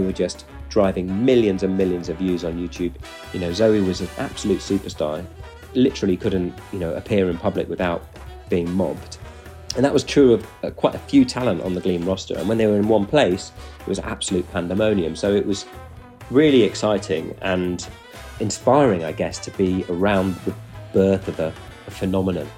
we were just driving millions and millions of views on YouTube. You know, Zoe was an absolute superstar. Literally couldn't, you know, appear in public without being mobbed. And that was true of uh, quite a few talent on the Gleam roster. And when they were in one place, it was absolute pandemonium. So it was really exciting and inspiring, I guess, to be around the birth of a, a phenomenon.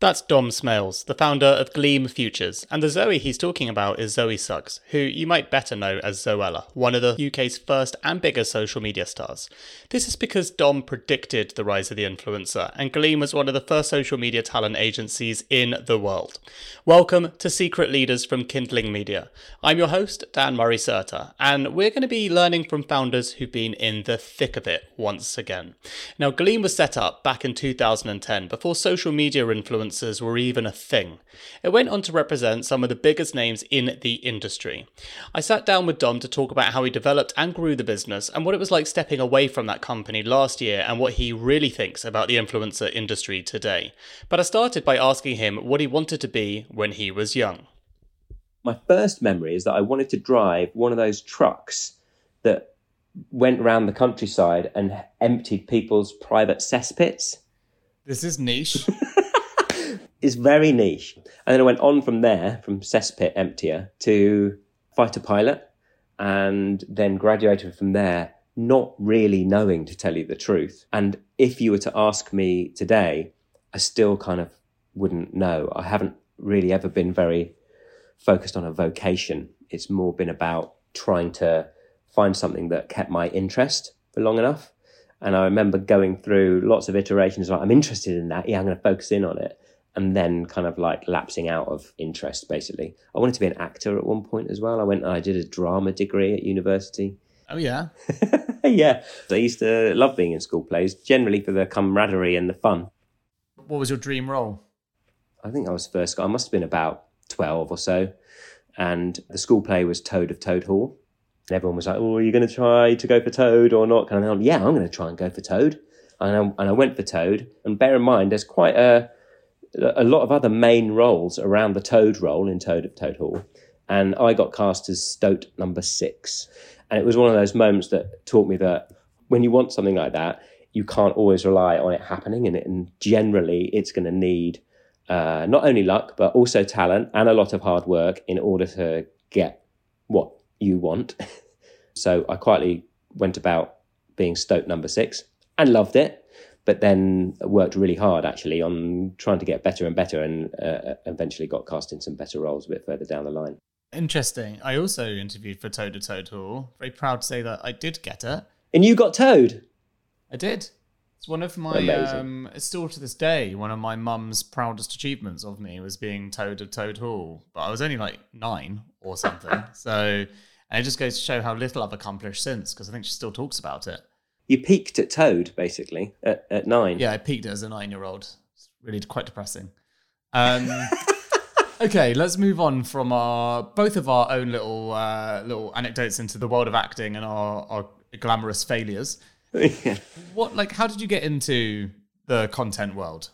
That's Dom Smales, the founder of Gleam Futures, and the Zoe he's talking about is Zoe Suggs, who you might better know as Zoella, one of the UK's first and biggest social media stars. This is because Dom predicted the rise of the influencer, and Gleam was one of the first social media talent agencies in the world. Welcome to Secret Leaders from Kindling Media. I'm your host, Dan Murray Serter, and we're going to be learning from founders who've been in the thick of it once again. Now, Gleam was set up back in 2010 before social media influence influencers were even a thing. It went on to represent some of the biggest names in the industry. I sat down with Dom to talk about how he developed and grew the business and what it was like stepping away from that company last year and what he really thinks about the influencer industry today. But I started by asking him what he wanted to be when he was young. My first memory is that I wanted to drive one of those trucks that went around the countryside and emptied people's private cesspits. This is niche. is very niche. And then I went on from there, from cesspit emptier to fighter pilot, and then graduated from there, not really knowing to tell you the truth. And if you were to ask me today, I still kind of wouldn't know. I haven't really ever been very focused on a vocation. It's more been about trying to find something that kept my interest for long enough. And I remember going through lots of iterations like, I'm interested in that. Yeah, I'm going to focus in on it and then kind of like lapsing out of interest basically. I wanted to be an actor at one point as well. I went i did a drama degree at university. Oh yeah? Yeah. I used to love being in school plays generally for the camaraderie and the fun. What was your dream role? I think i was first i must have been about 12 or so. And the school play was toad of toad hall. And everyone was like oh are you going to try to go for toad or not? Kind of yeah i'm going to try and go for toad. And I, and I went for toad. And bear in mind there's quite a a lot of other main roles around the Toad role in Toad of Toad Hall, and I got cast as Stoat number six. And it was one of those moments that taught me that when you want something like that, you can't always rely on it happening, and, it, and generally it's going to need uh, not only luck but also talent and a lot of hard work in order to get what you want. so I quietly went about being Stoat number six and loved it but then worked really hard actually on trying to get better and better and uh, eventually got cast in some better roles a bit further down the line. Interesting. I also interviewed for Toad to Toad Hall. Very proud to say that I did get it. And you got Toad? I did. It's one of my, um, it's still to this day, one of my mum's proudest achievements of me was being Toad of Toad Hall. But I was only like nine or something. so, and it just goes to show how little I've accomplished since because I think she still talks about it you peaked at Toad basically at, at nine. Yeah, I peaked as a nine-year-old. It's really quite depressing. Um, okay, let's move on from our both of our own little uh, little anecdotes into the world of acting and our, our glamorous failures. yeah. What like how did you get into the content world?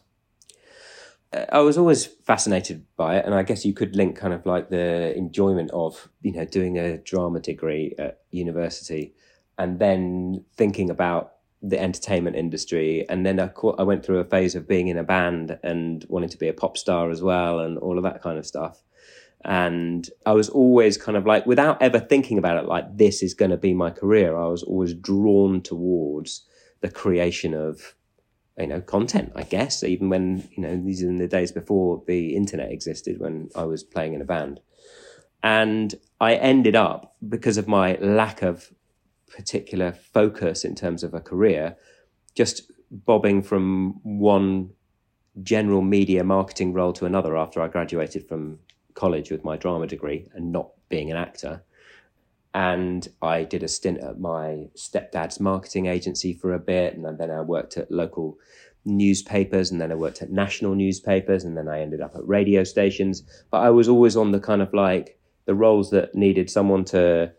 I was always fascinated by it, and I guess you could link kind of like the enjoyment of you know doing a drama degree at university and then thinking about the entertainment industry. And then I, I went through a phase of being in a band and wanting to be a pop star as well, and all of that kind of stuff. And I was always kind of like, without ever thinking about it, like this is going to be my career. I was always drawn towards the creation of, you know, content. I guess even when you know these are in the days before the internet existed, when I was playing in a band, and I ended up because of my lack of particular focus in terms of a career, just bobbing from one general media marketing role to another after I graduated from college with my drama degree and not being an actor. And I did a stint at my stepdad's marketing agency for a bit, and then I worked at local newspapers, and then I worked at national newspapers, and then I ended up at radio stations. But I was always on the kind of like the roles that needed someone to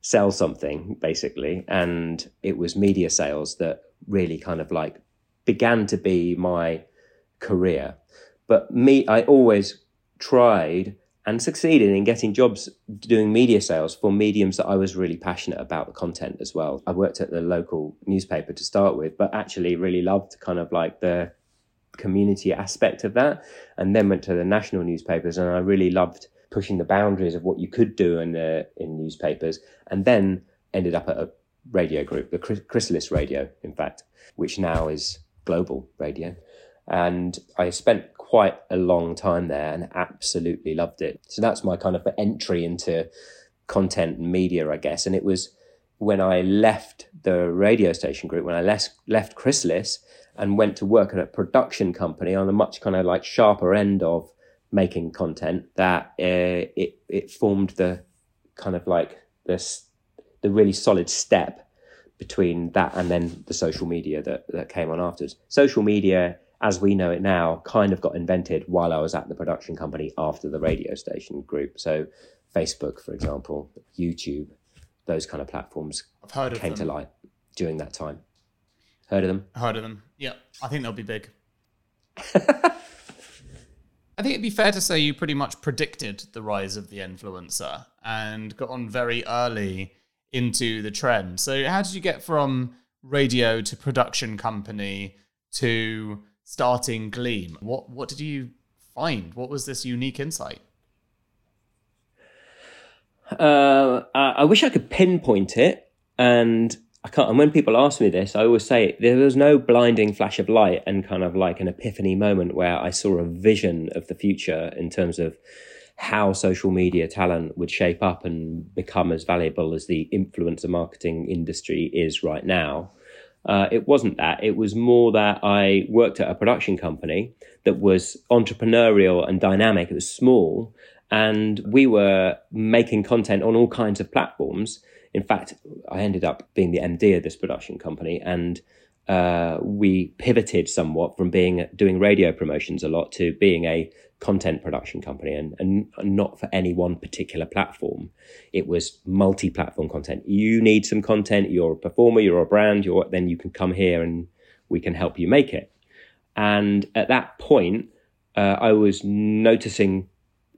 sell something basically and it was media sales that really kind of like began to be my career but me i always tried and succeeded in getting jobs doing media sales for mediums that I was really passionate about the content as well. I worked at the local newspaper to start with, but actually really loved kind of like the community aspect of that and then went to the national newspapers and I really loved pushing the boundaries of what you could do in in newspapers and then ended up at a radio group, the Chrysalis Radio, in fact, which now is global radio. And I spent quite a long time there and absolutely loved it. So that's my kind of entry into content and media, I guess. And it was when I left the radio station group, when I left, left Chrysalis and went to work at a production company on a much kind of like sharper end of making content, that uh, it, it formed the kind of like this, the really solid step between that and then the social media that, that came on afterwards. Social media as we know it now, kind of got invented while I was at the production company after the radio station group. So, Facebook, for example, YouTube, those kind of platforms came to light during that time. Heard of them? Heard of them. Yeah, I think they'll be big. I think it'd be fair to say you pretty much predicted the rise of the influencer and got on very early into the trend. So, how did you get from radio to production company to starting Gleam. What what did you find? What was this unique insight? Uh, I wish I could pinpoint it, and I can't. And when people ask me this, I always say there was no blinding flash of light and kind of like an epiphany moment where I saw a vision of the future in terms of how social media talent would shape up and become as valuable as the influencer marketing industry is right now. Uh, it wasn't that. It was more that I worked at a production company that was entrepreneurial and dynamic. It was small, and we were making content on all kinds of platforms. In fact, I ended up being the MD of this production company, and uh, we pivoted somewhat from being doing radio promotions a lot to being a content production company and, and not for any one particular platform. It was multi-platform content. You need some content, you're a performer, you're a brand, you're then you can come here and we can help you make it. And at that point, uh, I was noticing,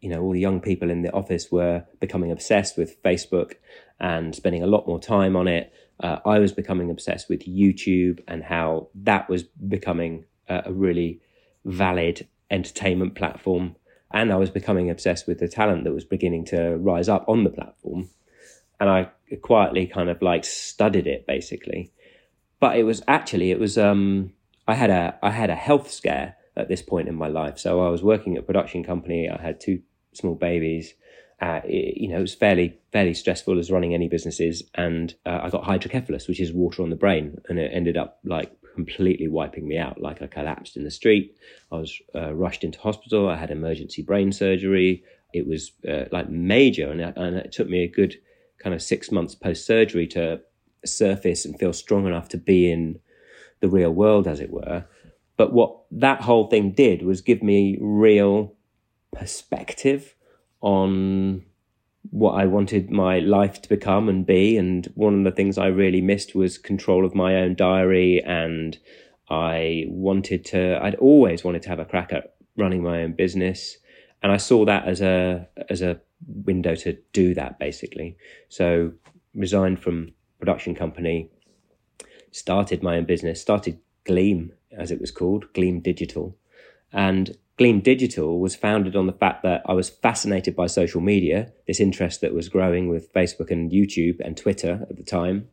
you know, all the young people in the office were becoming obsessed with Facebook and spending a lot more time on it. Uh, I was becoming obsessed with YouTube and how that was becoming a, a really valid entertainment platform. And I was becoming obsessed with the talent that was beginning to rise up on the platform. And I quietly kind of like studied it basically. But it was actually, it was, um, I had a, I had a health scare at this point in my life. So I was working at a production company. I had two small babies. Uh, it, you know, it was fairly fairly stressful as running any businesses, and uh, I got hydrocephalus, which is water on the brain, and it ended up like completely wiping me out. Like I collapsed in the street. I was uh, rushed into hospital. I had emergency brain surgery. It was uh, like major, and, and it took me a good kind of six months post surgery to surface and feel strong enough to be in the real world, as it were. But what that whole thing did was give me real perspective on what I wanted my life to become and be. And one of the things I really missed was control of my own diary. And I wanted to, I'd always wanted to have a crack at running my own business. And I saw that as a, as a window to do that basically. So resigned from production company, started my own business, started Gleam as it was called, Gleam Digital. And Gleam Digital was founded on the fact that I was fascinated by social media, this interest that was growing with Facebook and YouTube and Twitter at the time.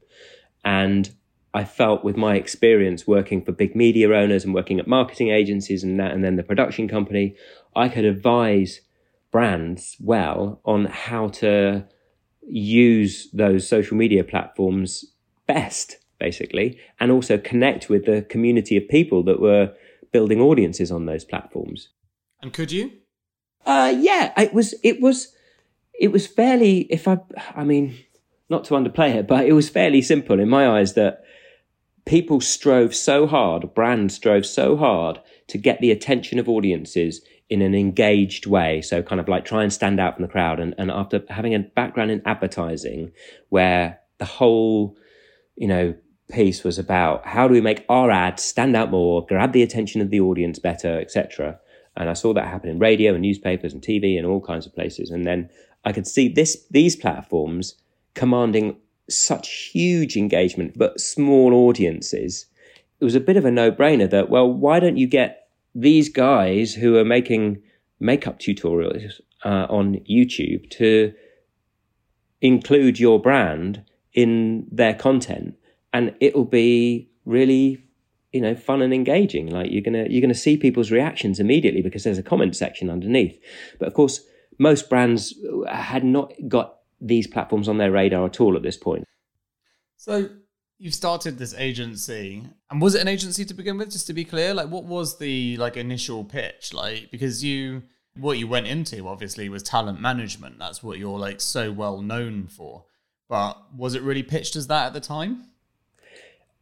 And I felt with my experience working for big media owners and working at marketing agencies and that, and then the production company, I could advise brands well on how to use those social media platforms best, basically, and also connect with the community of people that were building audiences on those platforms. And could you? Uh, yeah, it was, it was, it was fairly, if I, I mean, not to underplay it, but it was fairly simple in my eyes that people strove so hard, brands strove so hard to get the attention of audiences in an engaged way. So kind of like try and stand out from the crowd. And, and after having a background in advertising where the whole, you know, piece was about how do we make our ads stand out more, grab the attention of the audience better, etc. And I saw that happen in radio and newspapers and TV and all kinds of places. And then I could see this these platforms commanding such huge engagement, but small audiences. It was a bit of a no brainer that, well, why don't you get these guys who are making makeup tutorials uh, on YouTube to include your brand in their content and it'll be really you know fun and engaging. Like you're gonna you're gonna see people's reactions immediately because there's a comment section underneath. But of course most brands uh, had not got these platforms on their radar at all at this point. So you've started this agency and was it an agency to begin with just to be clear? Like what was the like initial pitch? Like because you what you went into obviously was talent management. That's what you're like so well known for. But was it really pitched as that at the time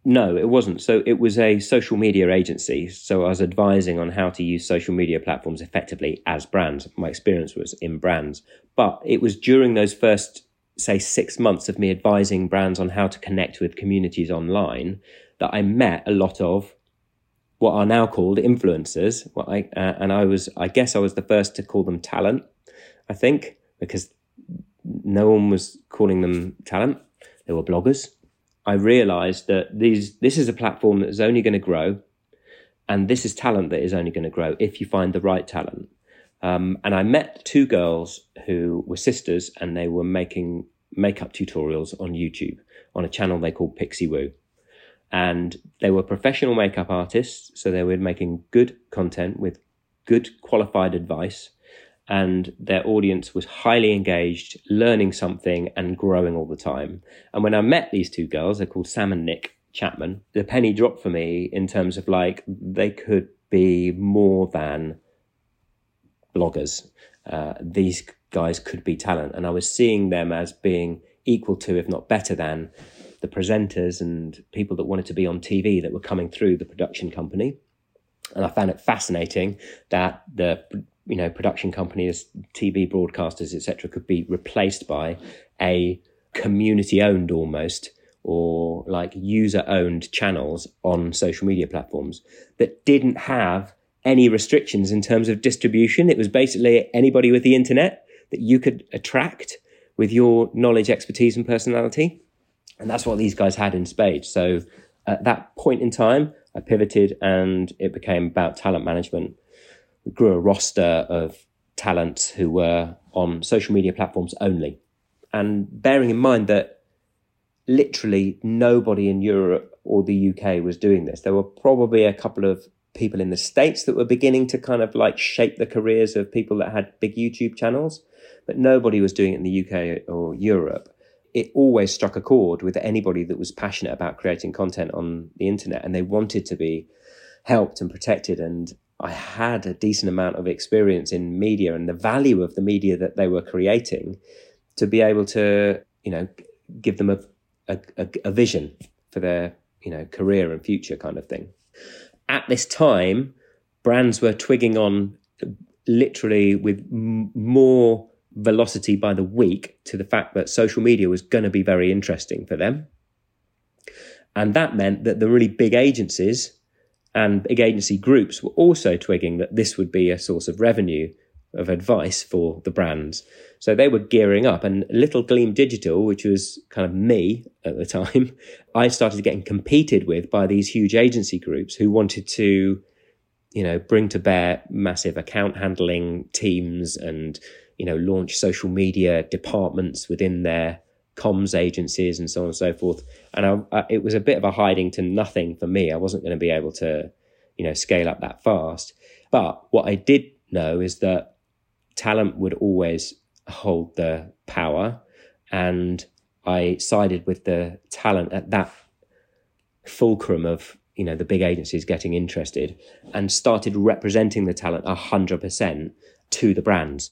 no, it wasn't. So it was a social media agency. So I was advising on how to use social media platforms effectively as brands. My experience was in brands. But it was during those first, say, six months of me advising brands on how to connect with communities online that I met a lot of what are now called influencers. What I, uh, and I was, I guess I was the first to call them talent, I think, because no one was calling them talent. They were bloggers I realized that these, this is a platform that is only going to grow. And this is talent that is only going to grow if you find the right talent. Um, and I met two girls who were sisters and they were making makeup tutorials on YouTube on a channel they called Pixiwoo. And they were professional makeup artists. So they were making good content with good qualified advice and their audience was highly engaged, learning something and growing all the time. And when I met these two girls, they're called Sam and Nick Chapman, the penny dropped for me in terms of like they could be more than bloggers. Uh, these guys could be talent. And I was seeing them as being equal to, if not better than, the presenters and people that wanted to be on TV that were coming through the production company. And I found it fascinating that the you know production companies, TV broadcasters, etc., could be replaced by a community owned almost or like user owned channels on social media platforms that didn't have any restrictions in terms of distribution. It was basically anybody with the internet that you could attract with your knowledge, expertise, and personality. And that's what these guys had in spades. So at that point in time, I pivoted and it became about talent management grew a roster of talents who were on social media platforms only. And bearing in mind that literally nobody in Europe or the UK was doing this, there were probably a couple of people in the States that were beginning to kind of like shape the careers of people that had big YouTube channels, but nobody was doing it in the UK or Europe. It always struck a chord with anybody that was passionate about creating content on the internet and they wanted to be helped and protected and I had a decent amount of experience in media and the value of the media that they were creating to be able to, you know, give them a, a, a vision for their, you know, career and future kind of thing. At this time, brands were twigging on literally with m- more velocity by the week to the fact that social media was going to be very interesting for them. And that meant that the really big agencies and big agency groups were also twigging that this would be a source of revenue of advice for the brands. So they were gearing up, and Little Gleam Digital, which was kind of me at the time, I started getting competed with by these huge agency groups who wanted to, you know, bring to bear massive account handling teams and, you know, launch social media departments within their comms agencies and so on and so forth. And I, I, it was a bit of a hiding to nothing for me. I wasn't going to be able to, you know, scale up that fast. But what I did know is that talent would always hold the power. And I sided with the talent at that fulcrum of, you know, the big agencies getting interested and started representing the talent 100% to the brands.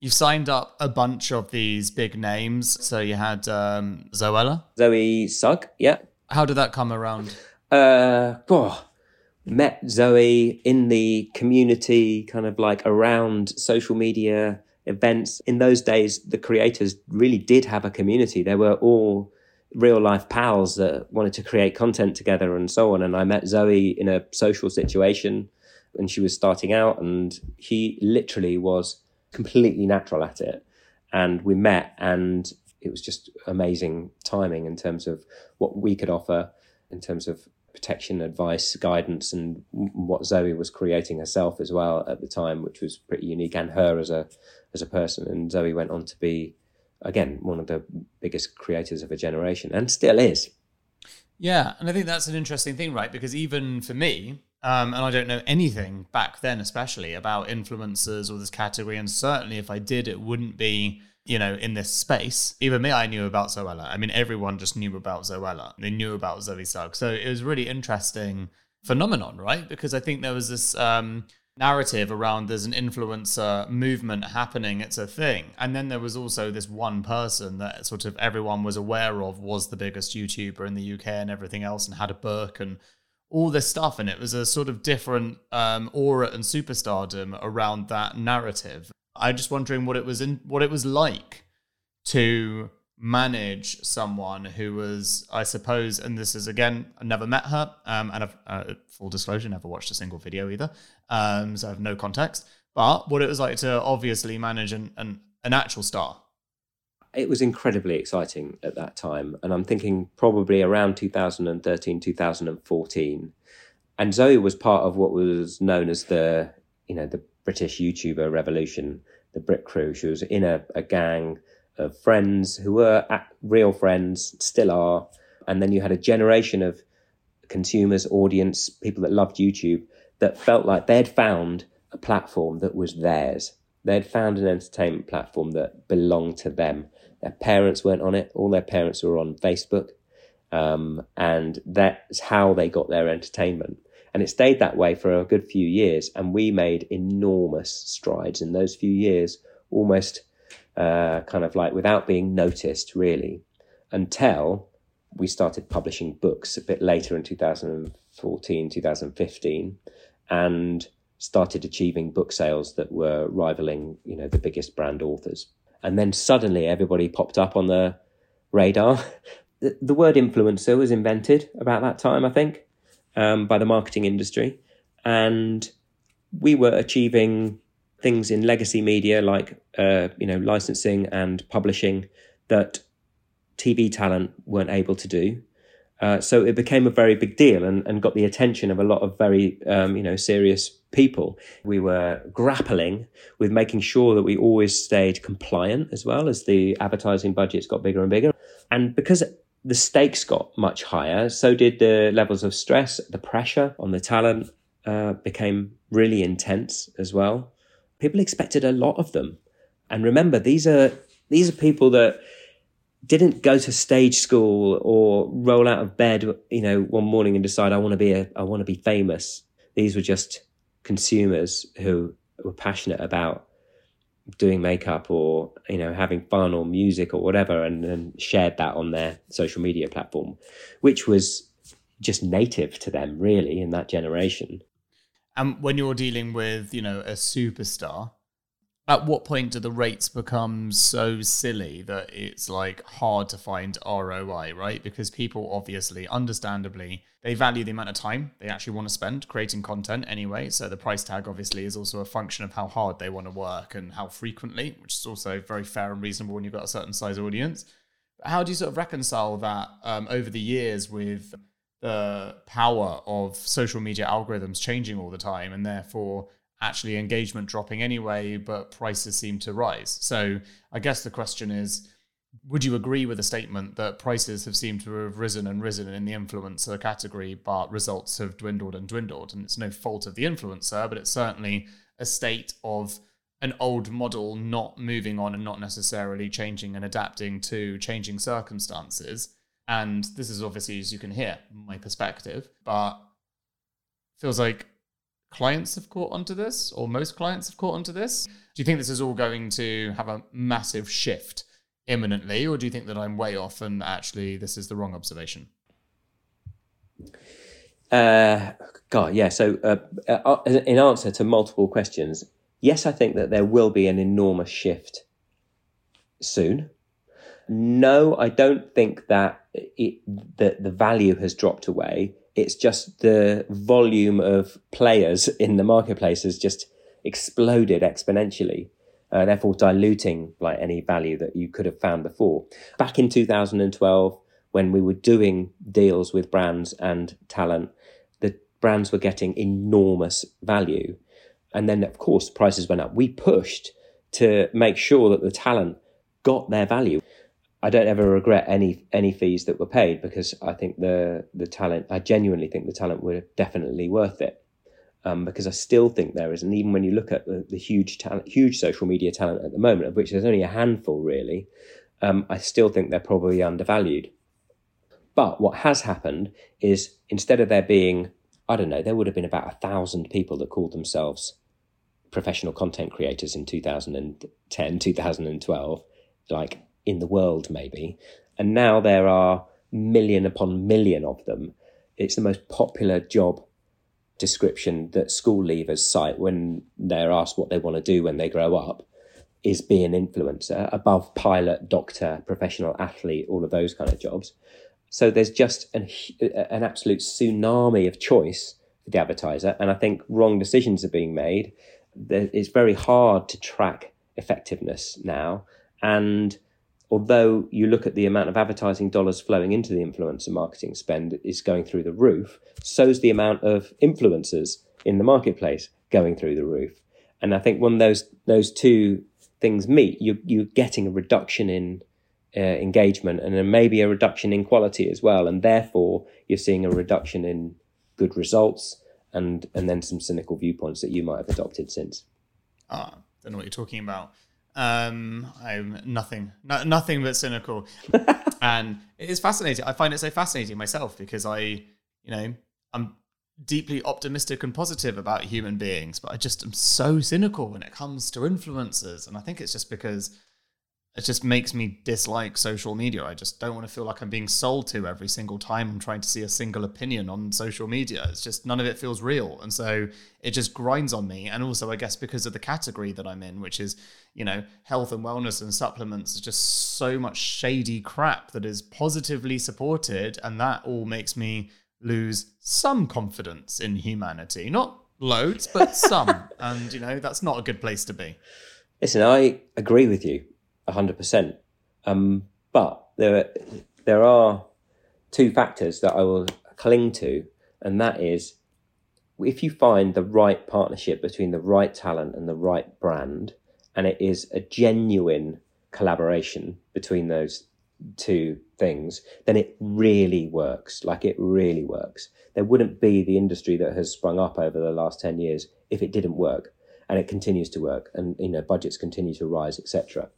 You've signed up a bunch of these big names. So you had um, Zoella. Zoe Sugg, yeah. How did that come around? Uh, oh, met Zoe in the community, kind of like around social media events. In those days, the creators really did have a community. They were all real life pals that wanted to create content together and so on. And I met Zoe in a social situation when she was starting out, and he literally was completely natural at it. And we met, and it was just amazing timing in terms of what we could offer, in terms of protection advice, guidance, and what Zoe was creating herself as well at the time, which was pretty unique, and her as a as a person. And Zoe went on to be, again, one of the biggest creators of a generation, and still is. Yeah, and I think that's an interesting thing, right? Because even for me, um, and I don't know anything back then, especially about influencers or this category. And certainly, if I did, it wouldn't be, you know, in this space. Even me, I knew about Zoella. I mean, everyone just knew about Zoella. They knew about Zoe Sugg. So it was really interesting phenomenon, right? Because I think there was this um, narrative around there's an influencer movement happening. It's a thing. And then there was also this one person that sort of everyone was aware of was the biggest YouTuber in the UK and everything else and had a book and all this stuff, and it was a sort of different um, aura and superstardom around that narrative. I'm just wondering what it was in what it was like to manage someone who was, I suppose, and this is again, I never met her, um, and I've uh, full disclosure, never watched a single video either, um, so I have no context. But what it was like to obviously manage an, an, an actual star it was incredibly exciting at that time. And I'm thinking probably around 2013, 2014. And Zoe was part of what was known as the, you know, the British YouTuber revolution, the Brit crew. She was in a, a gang of friends who were real friends, still are. And then you had a generation of consumers, audience, people that loved YouTube that felt like they'd found a platform that was theirs. They'd found an entertainment platform that belonged to them their parents weren't on it. All their parents were on Facebook. Um, and that's how they got their entertainment. And it stayed that way for a good few years. And we made enormous strides in those few years, almost uh, kind of like without being noticed, really, until we started publishing books a bit later in 2014, 2015, and started achieving book sales that were rivaling, you know, the biggest brand authors and then suddenly everybody popped up on the radar. the, the, word influencer was invented about that time, I think, um, by the marketing industry, and we were achieving things in legacy media like uh, you know licensing and publishing that TV talent weren't able to do. Uh, so it became a very big deal and, and got the attention of a lot of very um, you know serious people. We were grappling with making sure that we always stayed compliant as well as the advertising budgets got bigger and bigger. And because the stakes got much higher, so did the levels of stress, the pressure on the talent uh, became really intense as well. People expected a lot of them. And remember, these are these are people that didn't go to stage school or roll out of bed, you know, one morning and decide I want to be a I want to be famous. These were just consumers who were passionate about doing makeup or you know having fun or music or whatever and, and shared that on their social media platform which was just native to them really in that generation and when you're dealing with you know a superstar at what point do the rates become so silly that it's like hard to find ROI, right? Because people obviously, understandably, they value the amount of time they actually want to spend creating content anyway. So the price tag obviously is also a function of how hard they want to work and how frequently, which is also very fair and reasonable when you've got a certain size audience. How do you sort of reconcile that um, over the years with the power of social media algorithms changing all the time and therefore actually engagement dropping anyway, but prices seem to rise. So I guess the question is would you agree with the statement that prices have seemed to have risen and risen in the influencer category, but results have dwindled and dwindled? And it's no fault of the influencer, but it's certainly a state of an old model not moving on and not necessarily changing and adapting to changing circumstances. And this is obviously, as you can hear, my perspective, but feels like clients have caught onto this, or most clients have caught onto this? Do you think this is all going to have a massive shift imminently, or do you think that I'm way off and actually this is the wrong observation? Uh, God, yeah. So, uh, uh, in answer to multiple questions, yes, I think that there will be an enormous shift soon. No, I don't think that it, that the value has dropped away. It's just the volume of players in the marketplace has just exploded exponentially, uh, therefore diluting like any value that you could have found before. Back in 2012, when we were doing deals with brands and talent, the brands were getting enormous value. And then, of course, prices went up. We pushed to make sure that the talent got their value. I don't ever regret any any fees that were paid because I think the the talent I genuinely think the talent were definitely worth it. Um, because I still think there is, and even when you look at the, the, huge talent, huge social media talent at the moment, of which there's only a handful really, um, I still think they're probably undervalued. But what has happened is instead of there being, I don't know, there would have been about a thousand people that called themselves professional content creators in 2010, 2012, like in the world, maybe. And now there are million upon million of them. It's the most popular job description that school leavers cite when they're asked what they want to do when they grow up is be an influencer above pilot, doctor, professional athlete, all of those kind of jobs. So there's just an, an absolute tsunami of choice for the advertiser. And I think wrong decisions are being made. It's very hard to track effectiveness now. And although you look at the amount of advertising dollars flowing into the influencer marketing spend is going through the roof, so's the amount of influencers in the marketplace going through the roof. And I think when those those two things meet, you you're getting a reduction in uh, engagement and maybe a reduction in quality as well, and therefore you're seeing a reduction in good results and and then some cynical viewpoints that you might have adopted since. Ah, I don't know what you're talking about. Um, I'm nothing, no, nothing but cynical, and it is fascinating. I find it so fascinating myself because I, you know, I'm deeply optimistic and positive about human beings, but I just am so cynical when it comes to influencers, and I think it's just because it just makes me dislike social media. I just don't want to feel like I'm being sold to every single time I'm trying to see a single opinion on social media. It's just none of it feels real. And so it just grinds on me. And also, I guess, because of the category that I'm in, which is, you know, health and wellness and supplements, is just so much shady crap that is positively supported. And that all makes me lose some confidence in humanity. Not loads, but some. and, you know, that's not a good place to be. Listen, I agree with you hundred percent. Um, but there there are two factors that I will cling to, and that is if you find the right partnership between the right talent and the right brand, and it is a genuine collaboration between those two things, then it really works. Like it really works. There wouldn't be the industry that has sprung up over the last 10 years if it didn't work. And it continues to work and, you know, budgets continue to rise, etc.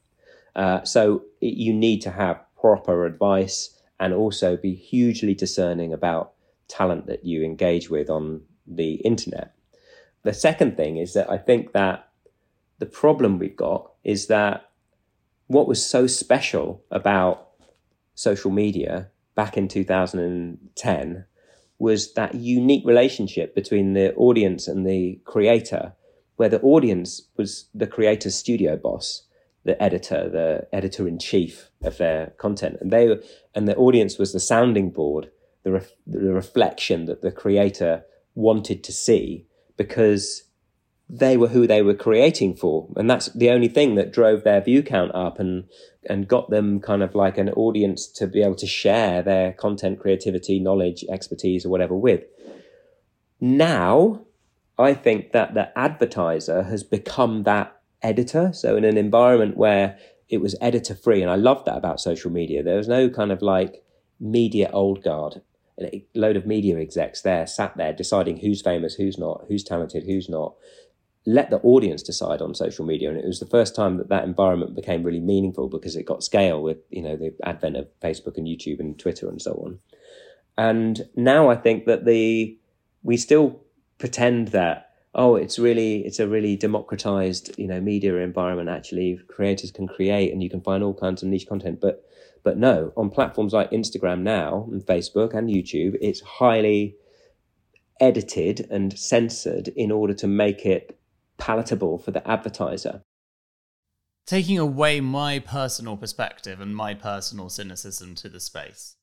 Uh, so it, you need to have proper advice and also be hugely discerning about talent that you engage with on the internet. The second thing is that I think that the problem we've got is that what was so special about social media back in 2010 was that unique relationship between the audience and the creator, where the audience was the creator's studio boss, the editor, the editor in chief of their content, and they and the audience was the sounding board, the ref, the reflection that the creator wanted to see because they were who they were creating for. And that's the only thing that drove their view count up and and got them kind of like an audience to be able to share their content creativity knowledge expertise or whatever with. Now i think that the advertiser has become that editor so in an environment where it was editor free and i loved that about social media there was no kind of like media old guard. A load of media execs there sat there deciding who's famous who's not who's talented who's not. Let the audience decide on social media and it was the first time that that environment became really meaningful because it got scale with you know the advent of facebook and youtube and twitter and so on. And now i think that the we still pretend that oh it's really it's a really democratized you know media environment actually creators can create and you can find all kinds of niche content but but no on platforms like instagram now and facebook and youtube it's highly edited and censored in order to make it palatable for the advertiser. Taking away my personal perspective and my personal cynicism to the space,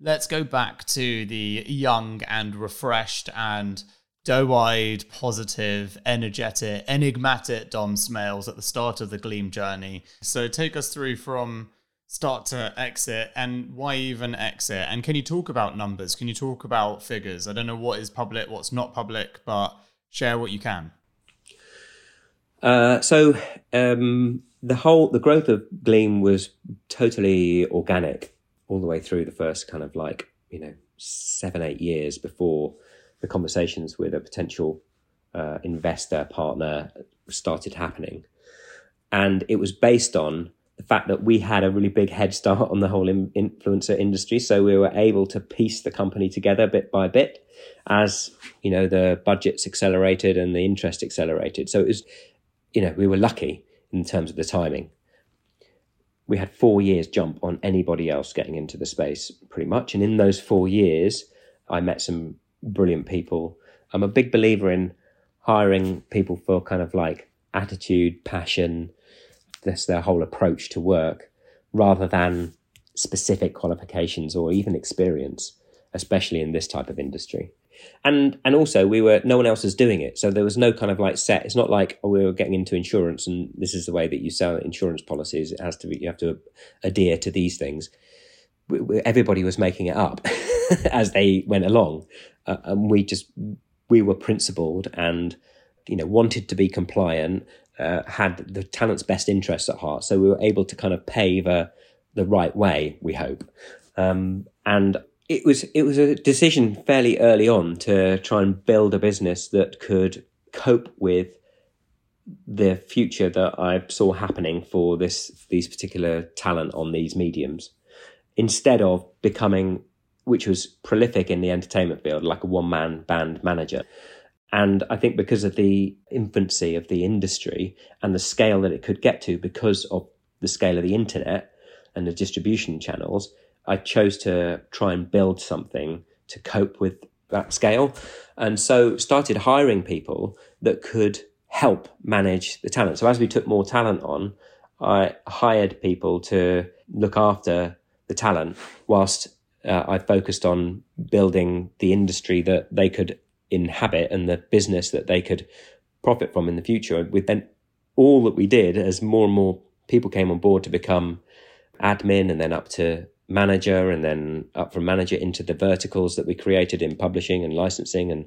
let's go back to the young and refreshed and doe eyed, positive, energetic, enigmatic Dom Smales at the start of the Gleam journey. So take us through from start to exit and why even exit? And can you talk about numbers? Can you talk about figures? I don't know what is public, what's not public, but share what you can. Uh, so um, the whole the growth of Gleam was totally organic all the way through the first kind of like you know seven eight years before the conversations with a potential uh, investor partner started happening, and it was based on the fact that we had a really big head start on the whole in- influencer industry, so we were able to piece the company together bit by bit as you know the budgets accelerated and the interest accelerated. So it was you know, we were lucky in terms of the timing. We had four years jump on anybody else getting into the space, pretty much. And in those four years, I met some brilliant people. I'm a big believer in hiring people for kind of like attitude, passion, that's their whole approach to work, rather than specific qualifications or even experience, especially in this type of industry. And and also we were no one else was doing it. So there was no kind of like set. It's not like oh, we were getting into insurance and this is the way that you sell insurance policies. It has to be you have to adhere to these things everybody was making it up as they went along. Uh, and we just we were principled and you know wanted to be compliant uh, had the talent's best interests at heart. So we were able to kind of pave a, the right way we hope. Um, and it was it was a decision fairly early on to try and build a business that could cope with the future that I saw happening for this these particular talent on these mediums, instead of becoming, which was prolific in the entertainment field, like a one man band manager. And I think because of the infancy of the industry and the scale that it could get to, because of the scale of the internet and the distribution channels, I chose to try and build something to cope with that scale. And so started hiring people that could help manage the talent. So as we took more talent on, I hired people to look after the talent whilst uh, I focused on building the industry that they could inhabit and the business that they could profit from in the future. With then all that we did as more and more people came on board to become admin and then up to manager and then up from manager into the verticals that we created in publishing and licensing and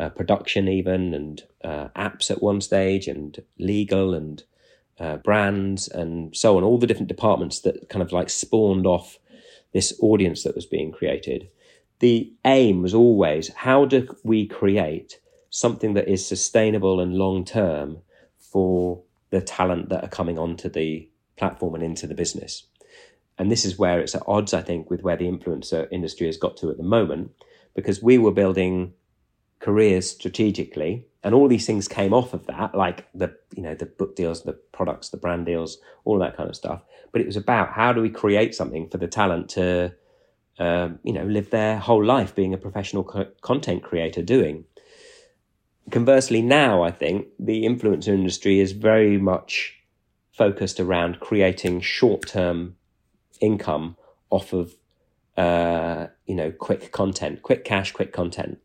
uh, production even and uh, apps at one stage and legal and uh, brands and so on all the different departments that kind of like spawned off this audience that was being created, the aim was always how do we create something that is sustainable and long term for the talent that are coming onto the platform and into the business. And this is where it's at odds, I think, with where the influencer industry has got to at the moment, because we were building careers strategically and all these things came off of that like the you know the book deals the products the brand deals all that kind of stuff. But it was about how do we create something for the talent to um, you know live their whole life being a professional co- content creator doing. Conversely now i think the influencer industry is very much focused around creating short-term income off of uh, you know quick content quick cash quick content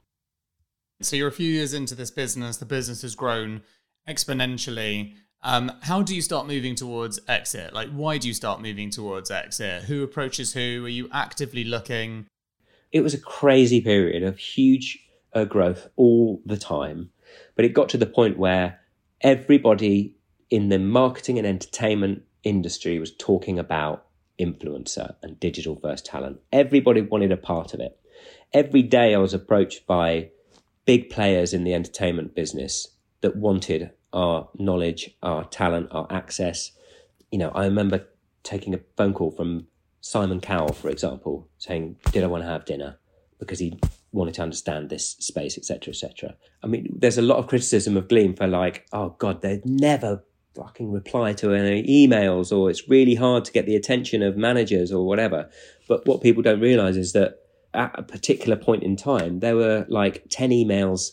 so you're a few years into this business, the business has grown exponentially. Um, how do you start moving towards exit? Like, why do you start moving towards exit? Who approaches who? Are you actively looking? It was a crazy period of huge uh, growth all the time. But it got to the point where everybody in the marketing and entertainment industry was talking about influencer and digital first talent. Everybody wanted a part of it. Every day I was approached by big players in the entertainment business that wanted our knowledge, our talent, our access. You know, I remember taking a phone call from Simon Cowell, for example, saying, "Did I want to have dinner?" Because he wanted to understand this space, etc., etc. I mean, there's a lot of criticism of Gleam for like, "Oh God, they'd never fucking reply to any emails," or it's really hard to get the attention of managers or whatever. But what people don't realize is that at a particular point in time, there were like 10 emails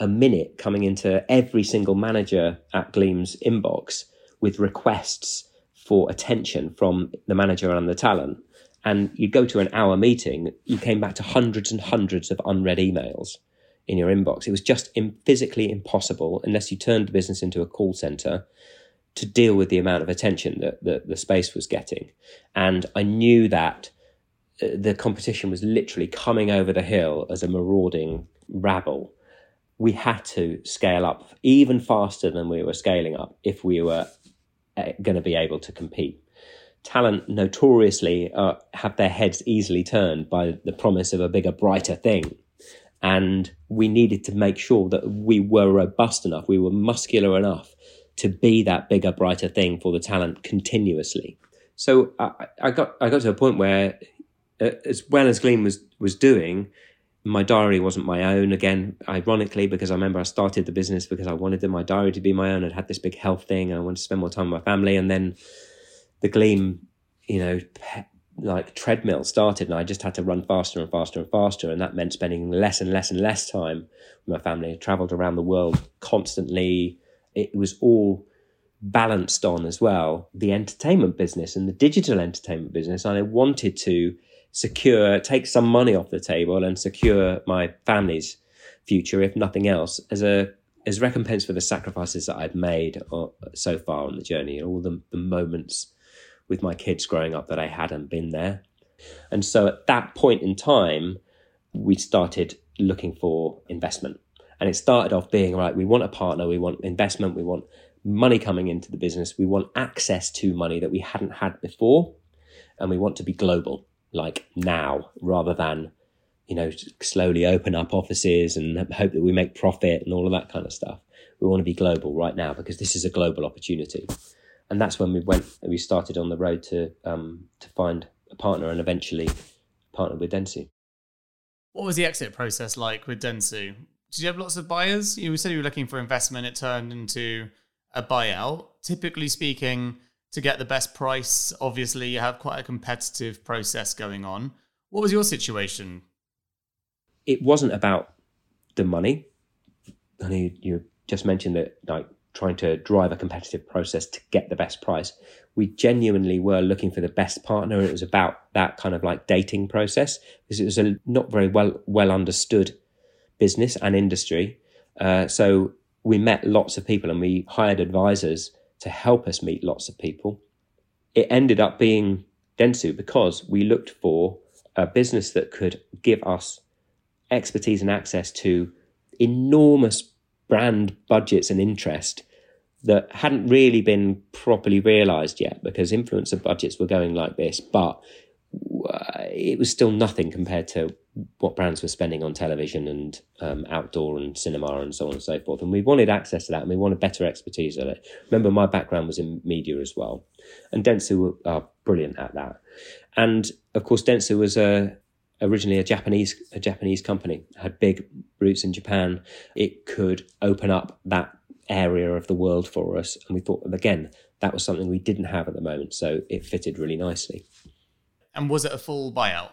a minute coming into every single manager at Gleam's inbox with requests for attention from the manager and the talent. And you go to an hour meeting, you came back to hundreds and hundreds of unread emails in your inbox. It was just physically impossible, unless you turned the business into a call center, to deal with the amount of attention that, that the space was getting. And I knew that the competition was literally coming over the hill as a marauding rabble. We had to scale up even faster than we were scaling up if we were uh, going to be able to compete. Talent notoriously uh, have their heads easily turned by the promise of a bigger, brighter thing. And we needed to make sure that we were robust enough, we were muscular enough to be that bigger, brighter thing for the talent continuously. So I, I got I got to a point where Uh, as well as Gleam was was doing, my diary wasn't my own again. Ironically, because I remember I started the business because I wanted my diary to be my own. I'd had this big health thing, and I wanted to spend more time with my family. And then the Gleam, you know, like treadmill started, and I just had to run faster and faster and faster, and that meant spending less and less and less time with my family. I travelled around the world constantly. It was all balanced on as well the entertainment business and the digital entertainment business. And I wanted to secure, take some money off the table and secure my family's future, if nothing else, as a as recompense for the sacrifices that I'd made uh, so far on the journey and all the, the moments with my kids growing up that I hadn't been there. And so at that point in time, we started looking for investment. And it started off being right, we want a partner, we want investment, we want money coming into the business, we want access to money that we hadn't had before, and we want to be global like now rather than you know slowly open up offices and hope that we make profit and all of that kind of stuff. We want to be global right now because this is a global opportunity. And that's when we went and we started on the road to um, to find a partner and eventually partner with Dentsu. What was the exit process like with Dentsu? Did you have lots of buyers? You said you were looking for investment. It turned into a buyout. Typically speaking to get the best price. Obviously, you have quite a competitive process going on. What was your situation? It wasn't about the money. I know you just mentioned that, like trying to drive a competitive process to get the best price. We genuinely were looking for the best partner. It was about that kind of like dating process because it was a not very well well understood business and industry. Uh, so we met lots of people and we hired advisors to help us meet lots of people. It ended up being Dentsu because we looked for a business that could give us expertise and access to enormous brand budgets and interest that hadn't really been properly realized yet because influencer budgets were going like this. But it was still nothing compared to what brands were spending on television and um, outdoor and cinema and so on and so forth. And we wanted access to that and we wanted better expertise at it. Remember, my background was in media as well. And Dentsu are brilliant at that. And of course, Dentsu was a, originally a Japanese a Japanese company, had big roots in Japan. It could open up that area of the world for us. And we thought, again, that was something we didn't have at the moment. So it fitted really nicely. And was it a full buyout?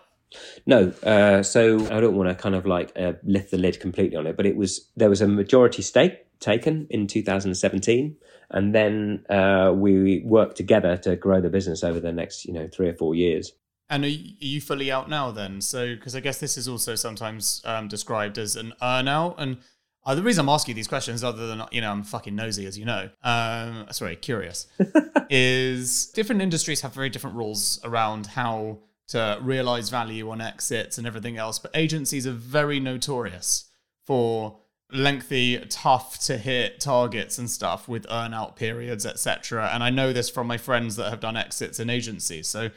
No, uh, so I don't want to kind of like uh, lift the lid completely on it, but it was there was a majority stake taken in 2017, and then uh, we worked together to grow the business over the next you know three or four years. And are you fully out now then? So because I guess this is also sometimes um, described as an earn out, and uh, the reason I'm asking you these questions, other than you know I'm fucking nosy, as you know, um, sorry, curious, is different industries have very different rules around how to realize value on exits and everything else. But agencies are very notorious for lengthy, tough to hit targets and stuff with earnout periods, etc. And I know this from my friends that have done exits in agencies. So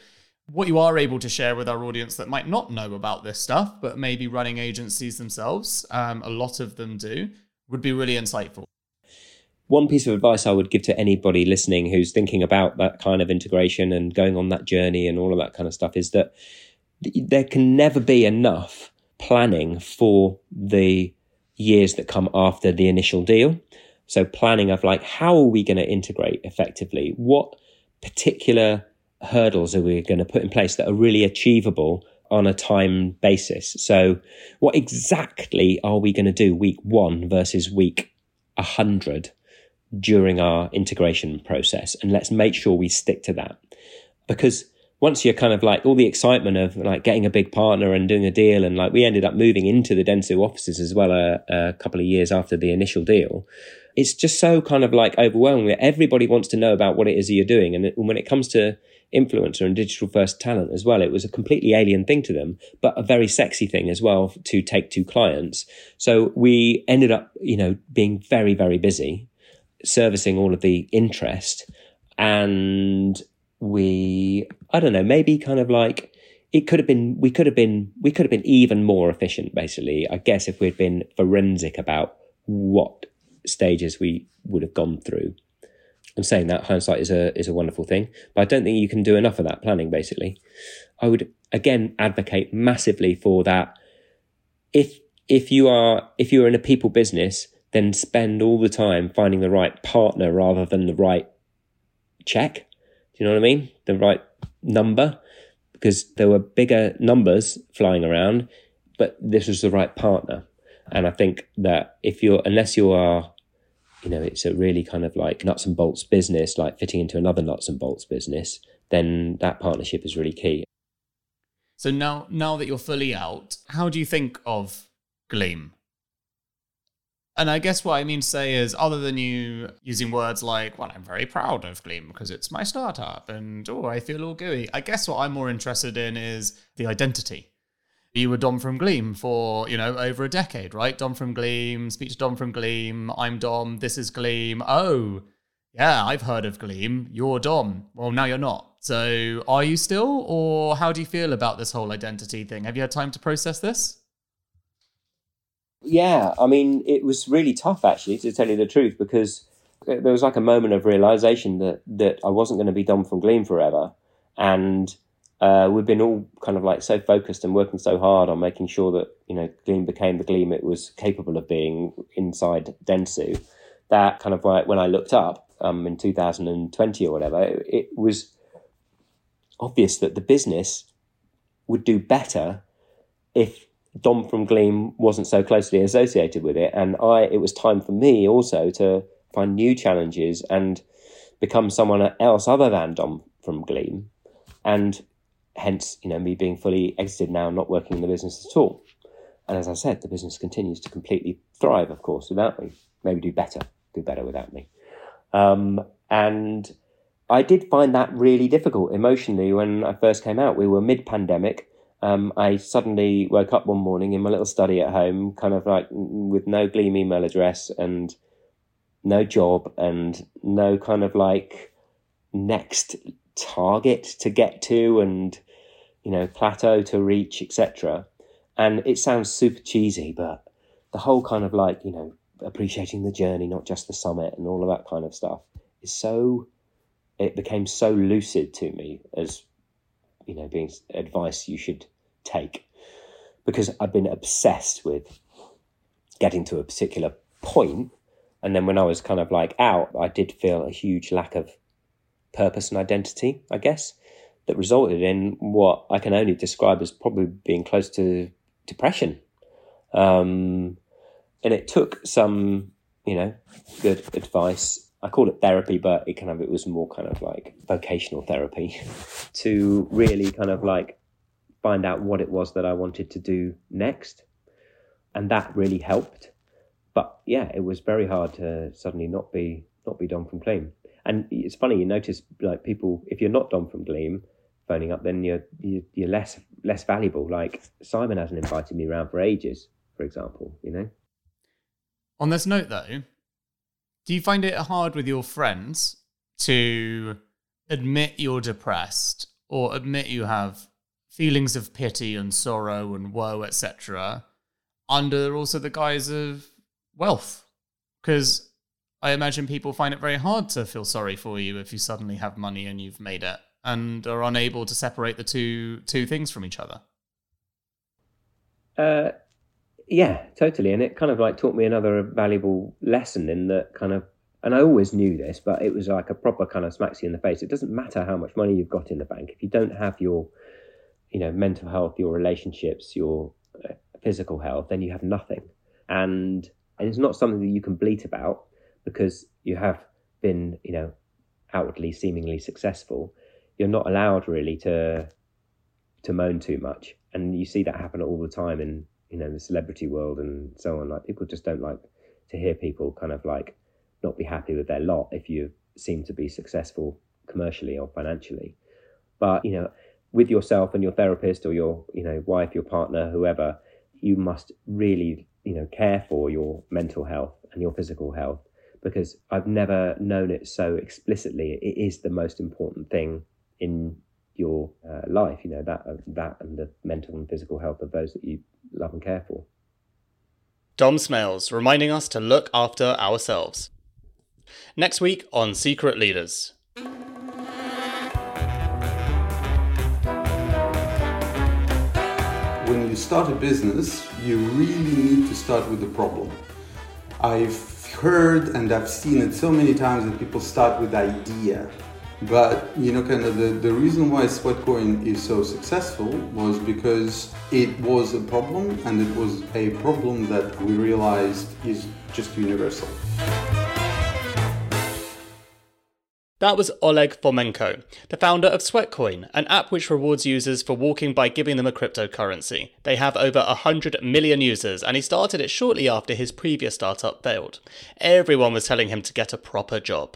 what you are able to share with our audience that might not know about this stuff, but maybe running agencies themselves, um, a lot of them do, would be really insightful. One piece of advice I would give to anybody listening who's thinking about that kind of integration and going on that journey and all of that kind of stuff is that there can never be enough planning for the years that come after the initial deal. So planning of like, how are we going to integrate effectively? What particular hurdles are we going to put in place that are really achievable on a time basis? So, what exactly are we going to do week one versus week 100 during our integration process? And let's make sure we stick to that. Because once you're kind of like all the excitement of like getting a big partner and doing a deal, and like we ended up moving into the Dentsu offices as well a, a couple of years after the initial deal it's just so kind of like overwhelming that everybody wants to know about what it is that you're doing. And when it comes to influencer and digital first talent as well. It was a completely alien thing to them, but a very sexy thing as well to take to clients. So we ended up, you know, being very, very busy servicing all of the interest. And we, I don't know, maybe kind of like, it could have been, we could have been, we could have been even more efficient, basically, I guess, if we'd been forensic about what stages we would have gone through. I'm saying that hindsight is a is a wonderful thing, but I don't think you can do enough of that planning. Basically, I would again advocate massively for that. If if you are if you're in a people business, then spend all the time finding the right partner rather than the right check. Do you know what I mean? The right number, because there were bigger numbers flying around, but this was the right partner. And I think that if you're unless you are you know, it's a really kind of like nuts and bolts business, like fitting into another nuts and bolts business, then that partnership is really key. So now, now that you're fully out, how do you think of Gleam? And I guess what I mean to say is, other than you using words like, well, I'm very proud of Gleam because it's my startup and, oh, I feel all gooey, I guess what I'm more interested in is the identity you were Dom from Gleam for, you know, over a decade, right? Dom from Gleam, speak to Dom from Gleam, I'm Dom, this is Gleam. Oh, yeah, I've heard of Gleam. You're Dom. Well, now you're not. So are you still, or how do you feel about this whole identity thing? Have you had time to process this? Yeah, I mean, it was really tough actually, to tell you the truth, because there was like a moment of realization that that I wasn't going to be Dom from Gleam forever, and uh, we've been all kind of like so focused and working so hard on making sure that you know Gleam became the Gleam it was capable of being inside Dentsu. That kind of like when I looked up um, in 2020 or whatever, it, it was obvious that the business would do better if Dom from Gleam wasn't so closely associated with it, and I it was time for me also to find new challenges and become someone else other than Dom from Gleam. And hence, you know, me being fully exited now, not working in the business at all. And as I said, the business continues to completely thrive, of course, without me. Maybe do better, do better without me. Um, and I did find that really difficult emotionally when I first came out. We were mid pandemic. Um, I suddenly woke up one morning in my little study at home, kind of like with no Gleam email address and no job and no kind of like next target to get to and you know, plateau to reach, etc. And it sounds super cheesy, but the whole kind of like, you know, appreciating the journey, not just the summit and all of that kind of stuff is so, it became so lucid to me as, you know, being advice you should take because I've been obsessed with getting to a particular point and then when I was kind of like out, I did feel a huge lack of purpose and identity, I guess, that resulted in what I can only describe as probably being close to depression. Um, and it took some, you know, good advice. I call it therapy, but it kind of it was more kind of like vocational therapy to really kind of like find out what it was that I wanted to do next. And that really helped but yeah, it was very hard to suddenly not be not be Dom from Gleam. And it's funny, you notice like people, if you're not Dom from Gleam, phoning up, then you're you're less less valuable. Like Simon hasn't invited me around for ages, for example. You know. On this note, though, do you find it hard with your friends to admit you're depressed or admit you have feelings of pity and sorrow and woe, etc., under also the guise of wealth. Because I imagine people find it very hard to feel sorry for you if you suddenly have money and you've made it and are unable to separate the two two things from each other. Uh, yeah, totally. And it kind of like taught me another valuable lesson in that kind of, and I always knew this, but it was like a proper kind of smacks you in the face. It doesn't matter how much money you've got in the bank if you don't have your, you know, mental health, your relationships, your uh, physical health, then you have nothing. And and it's not something that you can bleat about because you have been, you know, outwardly seemingly successful. You're not allowed really to to moan too much, and you see that happen all the time in you know the celebrity world and so on. Like people just don't like to hear people kind of like not be happy with their lot if you seem to be successful commercially or financially. But you know, with yourself and your therapist or your you know wife, your partner, whoever, you must really you know care for your mental health and your physical health because I've never known it so explicitly. It is the most important thing in your uh, life. You know that uh, that and the mental and physical health of those that you love and care for. Dom Smales reminding us to look after ourselves. Next week on Secret Leaders. when you start a business, you really need to start with the problem. I've heard and I've seen it so many times that people start with the idea. But you know, kind of the, the reason why Sweatcoin is so successful was because it was a problem and it was a problem that we realized is just universal. That was Oleg Fomenko, the founder of Sweatcoin, an app which rewards users for walking by giving them a cryptocurrency. They have over 100 million users, and he started it shortly after his previous startup failed. Everyone was telling him to get a proper job.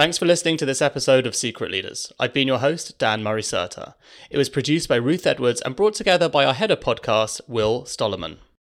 Thanks for listening to this episode of Secret Leaders. I've been your host, Dan Murray Serter. It was produced by Ruth Edwards and brought together by our head of podcast, Will Stollerman.